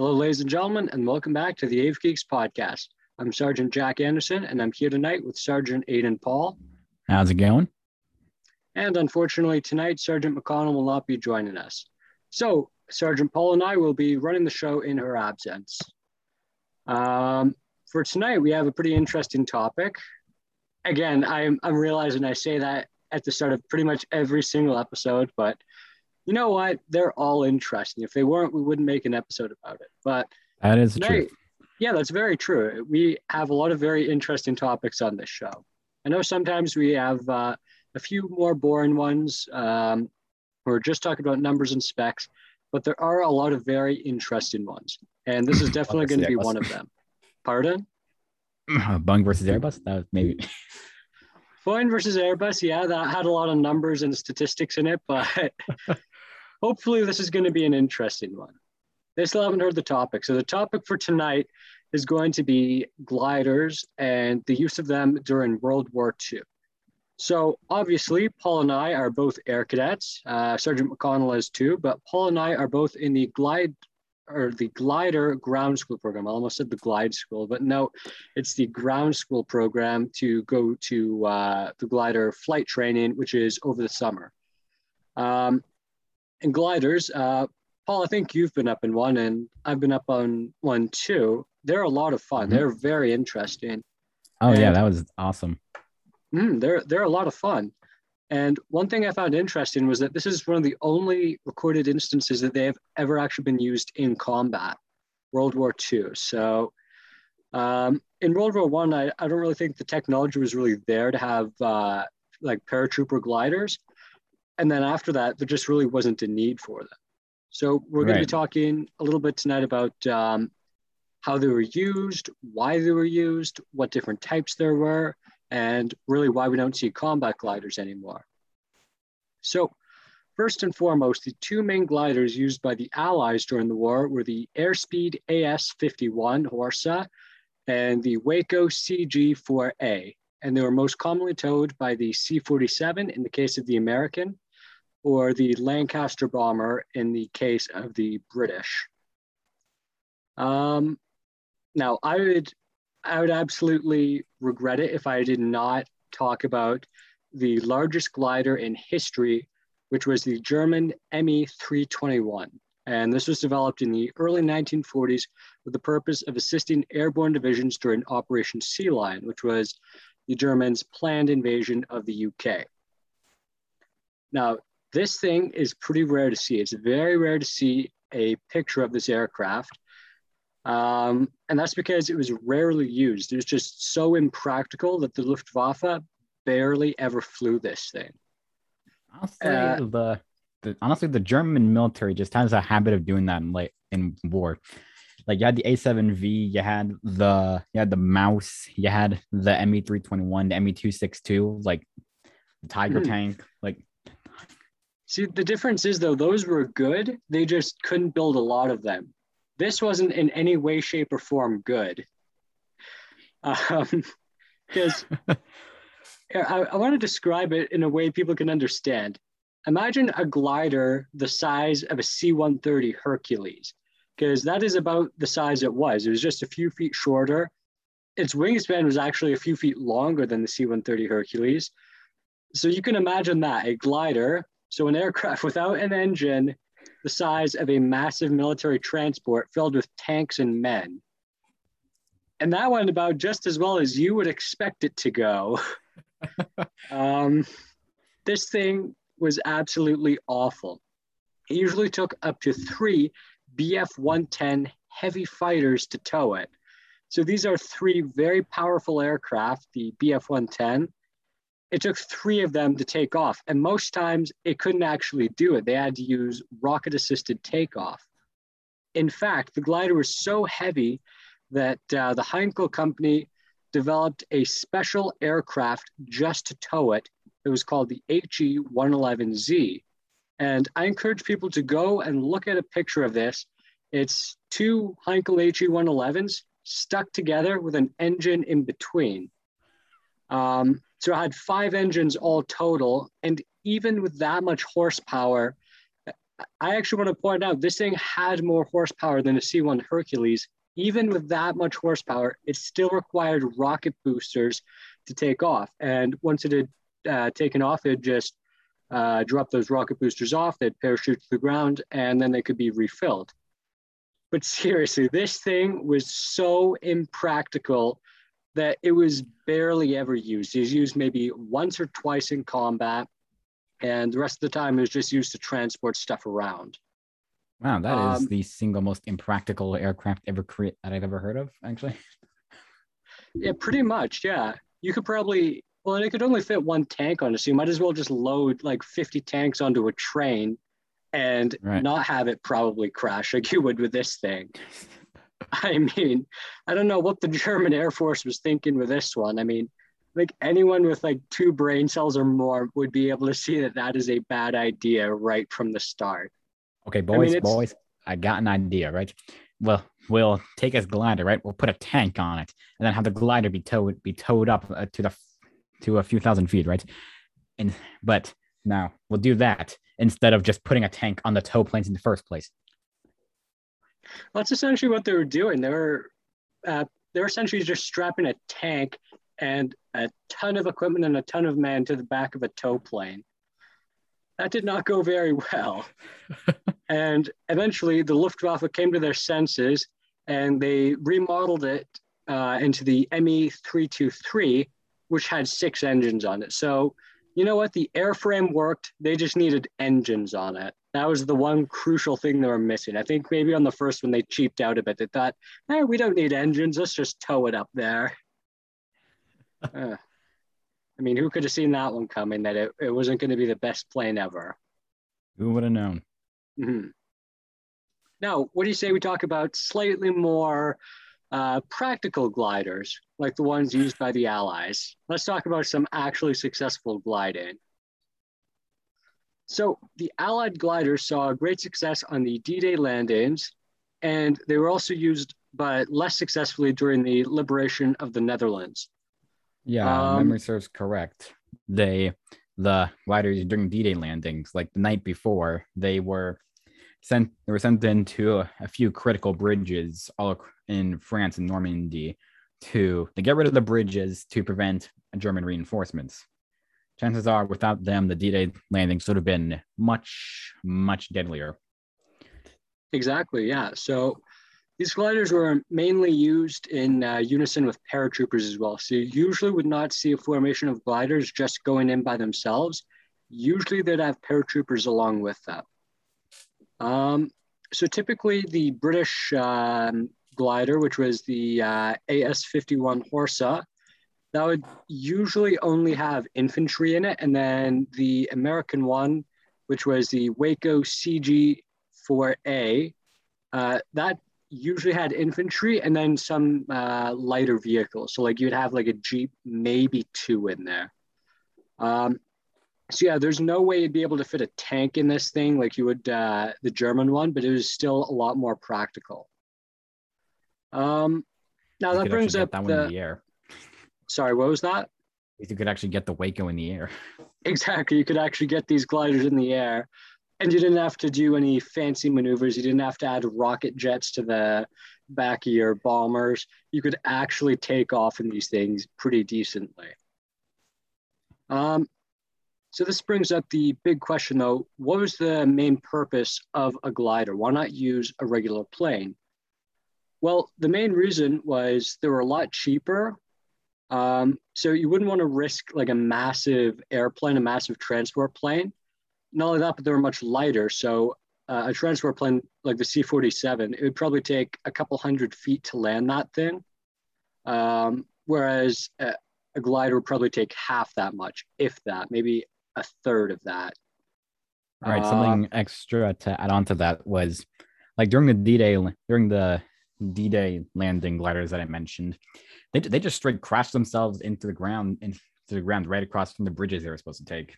Hello, ladies and gentlemen, and welcome back to the Ave Geeks podcast. I'm Sergeant Jack Anderson, and I'm here tonight with Sergeant Aidan Paul. How's it going? And unfortunately, tonight, Sergeant McConnell will not be joining us. So, Sergeant Paul and I will be running the show in her absence. Um, for tonight, we have a pretty interesting topic. Again, I'm, I'm realizing I say that at the start of pretty much every single episode, but you know what? They're all interesting. If they weren't, we wouldn't make an episode about it. But that is true. Yeah, that's very true. We have a lot of very interesting topics on this show. I know sometimes we have uh, a few more boring ones. Um, we're just talking about numbers and specs, but there are a lot of very interesting ones. And this is definitely going to be one of them. Pardon? Boeing versus Airbus? That was maybe. Boeing versus Airbus, yeah, that had a lot of numbers and statistics in it, but hopefully this is going to be an interesting one. They still haven't heard the topic. So the topic for tonight is going to be gliders and the use of them during World War II. So obviously, Paul and I are both air cadets. Uh, Sergeant McConnell is too, but Paul and I are both in the glide or the glider ground school program. I almost said the glide school, but no, it's the ground school program to go to uh, the glider flight training, which is over the summer. Um, and gliders, uh, Paul, I think you've been up in one, and I've been up on one too. They're a lot of fun. Mm-hmm. They're very interesting. Oh and, yeah, that was awesome. Mm, they're they're a lot of fun. And one thing I found interesting was that this is one of the only recorded instances that they have ever actually been used in combat, World War II. So um, in World War One, I, I, don't really think the technology was really there to have uh, like paratrooper gliders and then after that, there just really wasn't a need for them. So we're going to be talking a little bit tonight about um, how they were used, why they were used, what different types there were, and really why we don't see combat gliders anymore. So first and foremost, the two main gliders used by the Allies during the war were the Airspeed AS-51 Horsa and the Waco CG-4A, and they were most commonly towed by the C-47 in the case of the American, or the Lancaster bomber in the case of the British. Um, now, I would, I would absolutely regret it if I did not talk about the largest glider in history, which was the German Me 321. And this was developed in the early 1940s with the purpose of assisting airborne divisions during Operation Sea Lion, which was the Germans' planned invasion of the UK. Now, this thing is pretty rare to see. It's very rare to see a picture of this aircraft. Um, and that's because it was rarely used. It was just so impractical that the Luftwaffe barely ever flew this thing. Honestly, uh, the, the, honestly the German military just has a habit of doing that in like in war. Like you had the A7V, you had the you had the Maus, you had the Me 321, the Me 262, like the Tiger mm. tank, like See, the difference is though, those were good. They just couldn't build a lot of them. This wasn't in any way, shape, or form good. Because um, I, I want to describe it in a way people can understand. Imagine a glider the size of a C 130 Hercules, because that is about the size it was. It was just a few feet shorter. Its wingspan was actually a few feet longer than the C 130 Hercules. So you can imagine that a glider so an aircraft without an engine the size of a massive military transport filled with tanks and men. And that went about just as well as you would expect it to go. um, this thing was absolutely awful. It usually took up to three Bf 110 heavy fighters to tow it. So these are three very powerful aircraft, the Bf 110, it took three of them to take off. And most times it couldn't actually do it. They had to use rocket assisted takeoff. In fact, the glider was so heavy that uh, the Heinkel company developed a special aircraft just to tow it. It was called the HE 111Z. And I encourage people to go and look at a picture of this. It's two Heinkel HE 111s stuck together with an engine in between. Um, so I had five engines all total. And even with that much horsepower, I actually want to point out this thing had more horsepower than a C1 Hercules. Even with that much horsepower, it still required rocket boosters to take off. And once it had uh, taken off, it just uh, drop those rocket boosters off, they'd parachute to the ground, and then they could be refilled. But seriously, this thing was so impractical that it was barely ever used. It was used maybe once or twice in combat, and the rest of the time it was just used to transport stuff around. Wow, that um, is the single most impractical aircraft ever created that I've ever heard of, actually. Yeah, pretty much. Yeah, you could probably well, it could only fit one tank on it, so you might as well just load like 50 tanks onto a train and right. not have it probably crash like you would with this thing. I mean, I don't know what the German Air Force was thinking with this one. I mean, like anyone with like two brain cells or more would be able to see that that is a bad idea right from the start. Okay, boys, I mean, boys, I got an idea, right? Well, we'll take his glider, right? We'll put a tank on it, and then have the glider be towed be towed up uh, to the to a few thousand feet, right? And but now we'll do that instead of just putting a tank on the tow planes in the first place. That's essentially what they were doing. They were uh, they were essentially just strapping a tank and a ton of equipment and a ton of men to the back of a tow plane. That did not go very well. and eventually, the Luftwaffe came to their senses and they remodeled it uh, into the ME 323, which had six engines on it. So, you know what? The airframe worked. They just needed engines on it. That was the one crucial thing they were missing. I think maybe on the first one they cheaped out a bit. They thought, "Hey, we don't need engines. Let's just tow it up there." uh, I mean, who could have seen that one coming? That it, it wasn't going to be the best plane ever. Who would have known? Mm-hmm. Now, what do you say we talk about slightly more uh, practical gliders, like the ones used by the Allies. Let's talk about some actually successful gliding. So the Allied gliders saw great success on the D-Day landings, and they were also used, but less successfully during the liberation of the Netherlands. Yeah, um, memory serves correct. They, the gliders during D-Day landings, like the night before, they were sent they were sent into a, a few critical bridges all in France and Normandy to to get rid of the bridges to prevent German reinforcements. Chances are, without them, the D-Day landing would have been much much deadlier. Exactly. Yeah. So these gliders were mainly used in uh, unison with paratroopers as well. So you usually would not see a formation of gliders just going in by themselves. Usually they'd have paratroopers along with them. Um, so typically the British um, glider, which was the uh, AS-51 Horsa, that would usually only have infantry in it. And then the American one, which was the Waco CG-4A, uh, that usually had infantry and then some uh, lighter vehicles. So like you'd have like a Jeep, maybe two in there. Um, so yeah, there's no way you'd be able to fit a tank in this thing like you would uh, the German one, but it was still a lot more practical. Um, now you that brings up that one the, in the air. Sorry, what was that? You could actually get the Waco in the air. Exactly, you could actually get these gliders in the air, and you didn't have to do any fancy maneuvers. You didn't have to add rocket jets to the back of your bombers. You could actually take off in these things pretty decently. Um, so this brings up the big question though, what was the main purpose of a glider? Why not use a regular plane? Well, the main reason was they were a lot cheaper. Um, so you wouldn't want to risk like a massive airplane, a massive transport plane. Not only that, but they were much lighter. So uh, a transport plane like the C-47, it would probably take a couple hundred feet to land that thing. Um, whereas a, a glider would probably take half that much, if that, maybe a third of that. All right, something uh, extra to add on to that was like during the D-Day during the D-Day landing gliders that I mentioned, they they just straight crashed themselves into the ground into the ground right across from the bridges they were supposed to take.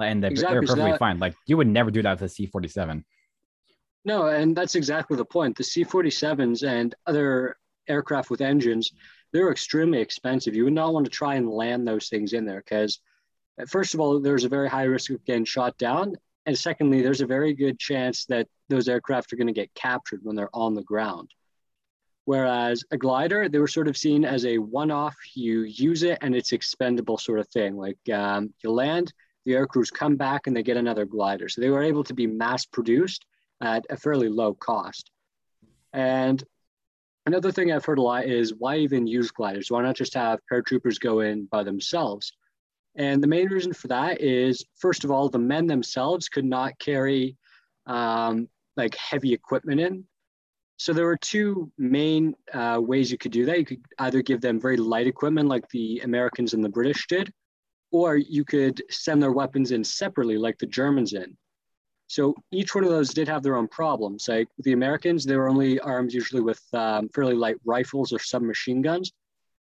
And they, exactly. they're perfectly so that, fine. Like you would never do that with a C-47. No, and that's exactly the point. The C-47s and other aircraft with engines, they're extremely expensive. You would not want to try and land those things in there because first of all, there's a very high risk of getting shot down. And secondly, there's a very good chance that those aircraft are going to get captured when they're on the ground. Whereas a glider, they were sort of seen as a one-off. You use it and it's expendable sort of thing. Like um, you land, the air crews come back and they get another glider. So they were able to be mass produced at a fairly low cost. And another thing I've heard a lot is why even use gliders? Why not just have paratroopers go in by themselves? And the main reason for that is, first of all, the men themselves could not carry um, like heavy equipment in. So there were two main uh, ways you could do that. You could either give them very light equipment like the Americans and the British did, or you could send their weapons in separately like the Germans in. So each one of those did have their own problems. Like the Americans, they were only armed usually with um, fairly light rifles or submachine guns.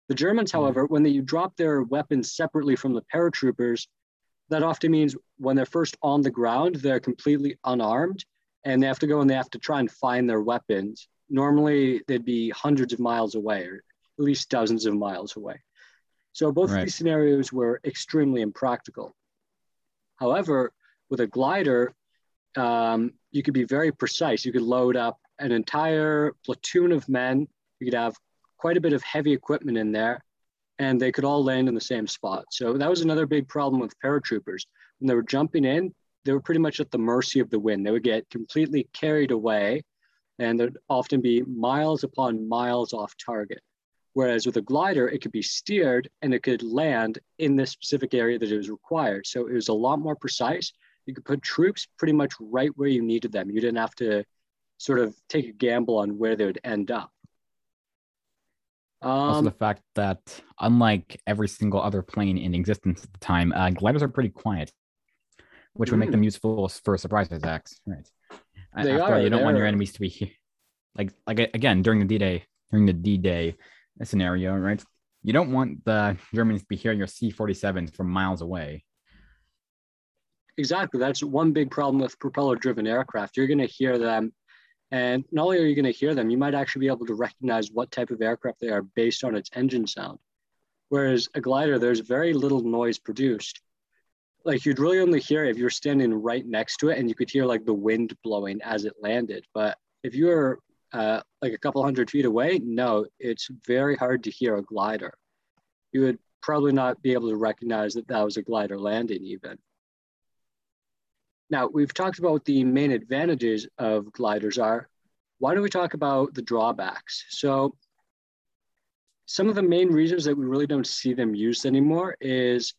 The Germans, mm-hmm. however, when they drop their weapons separately from the paratroopers, that often means when they're first on the ground, they're completely unarmed and they have to go and they have to try and find their weapons. Normally, they'd be hundreds of miles away or at least dozens of miles away. So both right. of these scenarios were extremely impractical. However, with a glider, um, you could be very precise. You could load up an entire platoon of men. You could have quite a bit of heavy equipment in there, and they could all land in the same spot. So that was another big problem with paratroopers. When they were jumping in, they were pretty much at the mercy of the wind. They would get completely carried away, and there'd often be miles upon miles off target. Whereas with a glider, it could be steered and it could land in the specific area that it was required. So it was a lot more precise. You could put troops pretty much right where you needed them. You didn't have to sort of take a gamble on where they would end up. Um, also, the fact that unlike every single other plane in existence at the time, uh, gliders are pretty quiet, which would make them mm. useful for surprise attacks. Right. They After are, you don't want your enemies to be here. Like, like again, during the D-Day, during the D-Day scenario, right? You don't want the Germans to be hearing your C-47s from miles away. Exactly. That's one big problem with propeller-driven aircraft. You're going to hear them and not only are you going to hear them, you might actually be able to recognize what type of aircraft they are based on its engine sound. Whereas a glider, there's very little noise produced. Like you'd really only hear if you're standing right next to it and you could hear like the wind blowing as it landed. But if you were uh, like a couple hundred feet away, no, it's very hard to hear a glider. You would probably not be able to recognize that that was a glider landing even. Now, we've talked about the main advantages of gliders are. Why don't we talk about the drawbacks? So some of the main reasons that we really don't see them used anymore is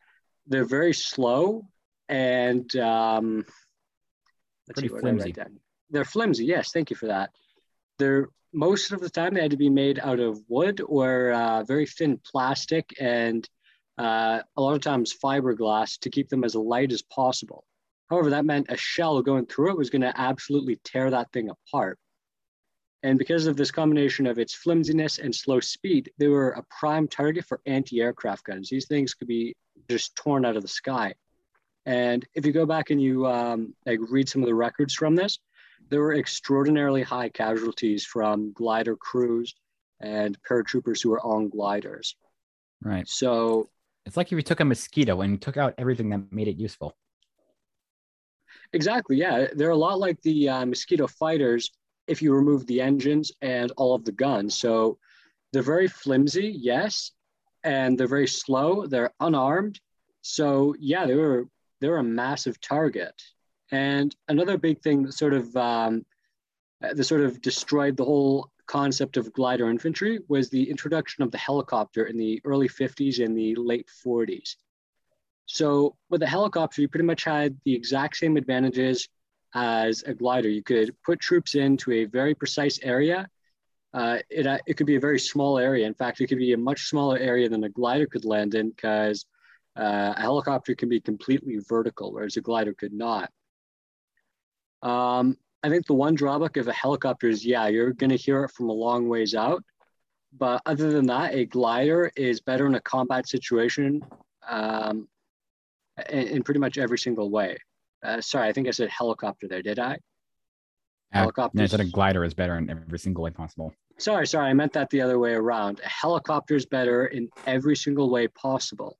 they're very slow and um, pretty flimsy. They're flimsy. Yes, thank you for that. They're most of the time they had to be made out of wood or uh, very thin plastic and uh, a lot of times fiberglass to keep them as light as possible. However, that meant a shell going through it was going to absolutely tear that thing apart. And because of this combination of its flimsiness and slow speed, they were a prime target for anti-aircraft guns. These things could be just torn out of the sky. And if you go back and you um, like read some of the records from this, there were extraordinarily high casualties from glider crews and paratroopers who were on gliders. Right. So it's like if you took a mosquito and took out everything that made it useful. Exactly. Yeah, they're a lot like the uh, mosquito fighters if you remove the engines and all of the guns. So they're very flimsy, yes, and they're very slow. They're unarmed. So yeah, they were they were a massive target. And another big thing that sort of um, that sort of destroyed the whole concept of glider infantry was the introduction of the helicopter in the early 50s and the late 40s. So with a helicopter, you pretty much had the exact same advantages as a glider. You could put troops into a very precise area. Uh, it, uh, it could be a very small area. In fact, it could be a much smaller area than a glider could land in because uh, a helicopter can be completely vertical, whereas a glider could not. Um, I think the one drawback of a helicopter is, yeah, you're going to hear it from a long ways out. But other than that, a glider is better in a combat situation um, in, in pretty much every single way. Uh, sorry, I think I said helicopter there, did I? Helicopter. I said a glider is better in every single way possible. Sorry, sorry, I meant that the other way around. A helicopter is better in every single way possible,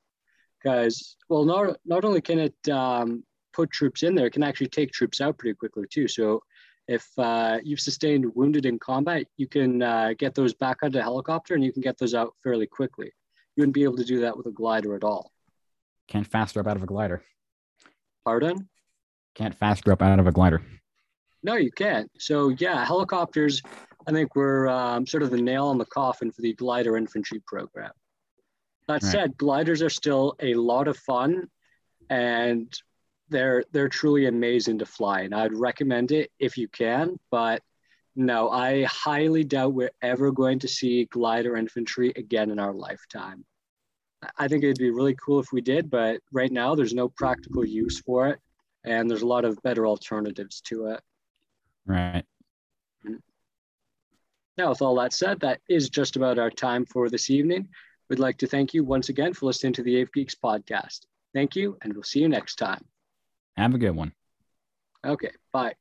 because well, not not only can it um, put troops in there, it can actually take troops out pretty quickly too. So if uh, you've sustained wounded in combat, you can uh, get those back onto a helicopter and you can get those out fairly quickly. You wouldn't be able to do that with a glider at all. Can't fast drop out of a glider. Pardon? Can't fast drop out of a glider. No, you can't. So yeah, helicopters. I think were um, sort of the nail on the coffin for the glider infantry program. That right. said, gliders are still a lot of fun, and they're they're truly amazing to fly. And I'd recommend it if you can. But no, I highly doubt we're ever going to see glider infantry again in our lifetime. I think it'd be really cool if we did, but right now there's no practical use for it, and there's a lot of better alternatives to it. Right. Now, with all that said, that is just about our time for this evening. We'd like to thank you once again for listening to the Ave Geeks podcast. Thank you, and we'll see you next time. Have a good one. Okay, bye.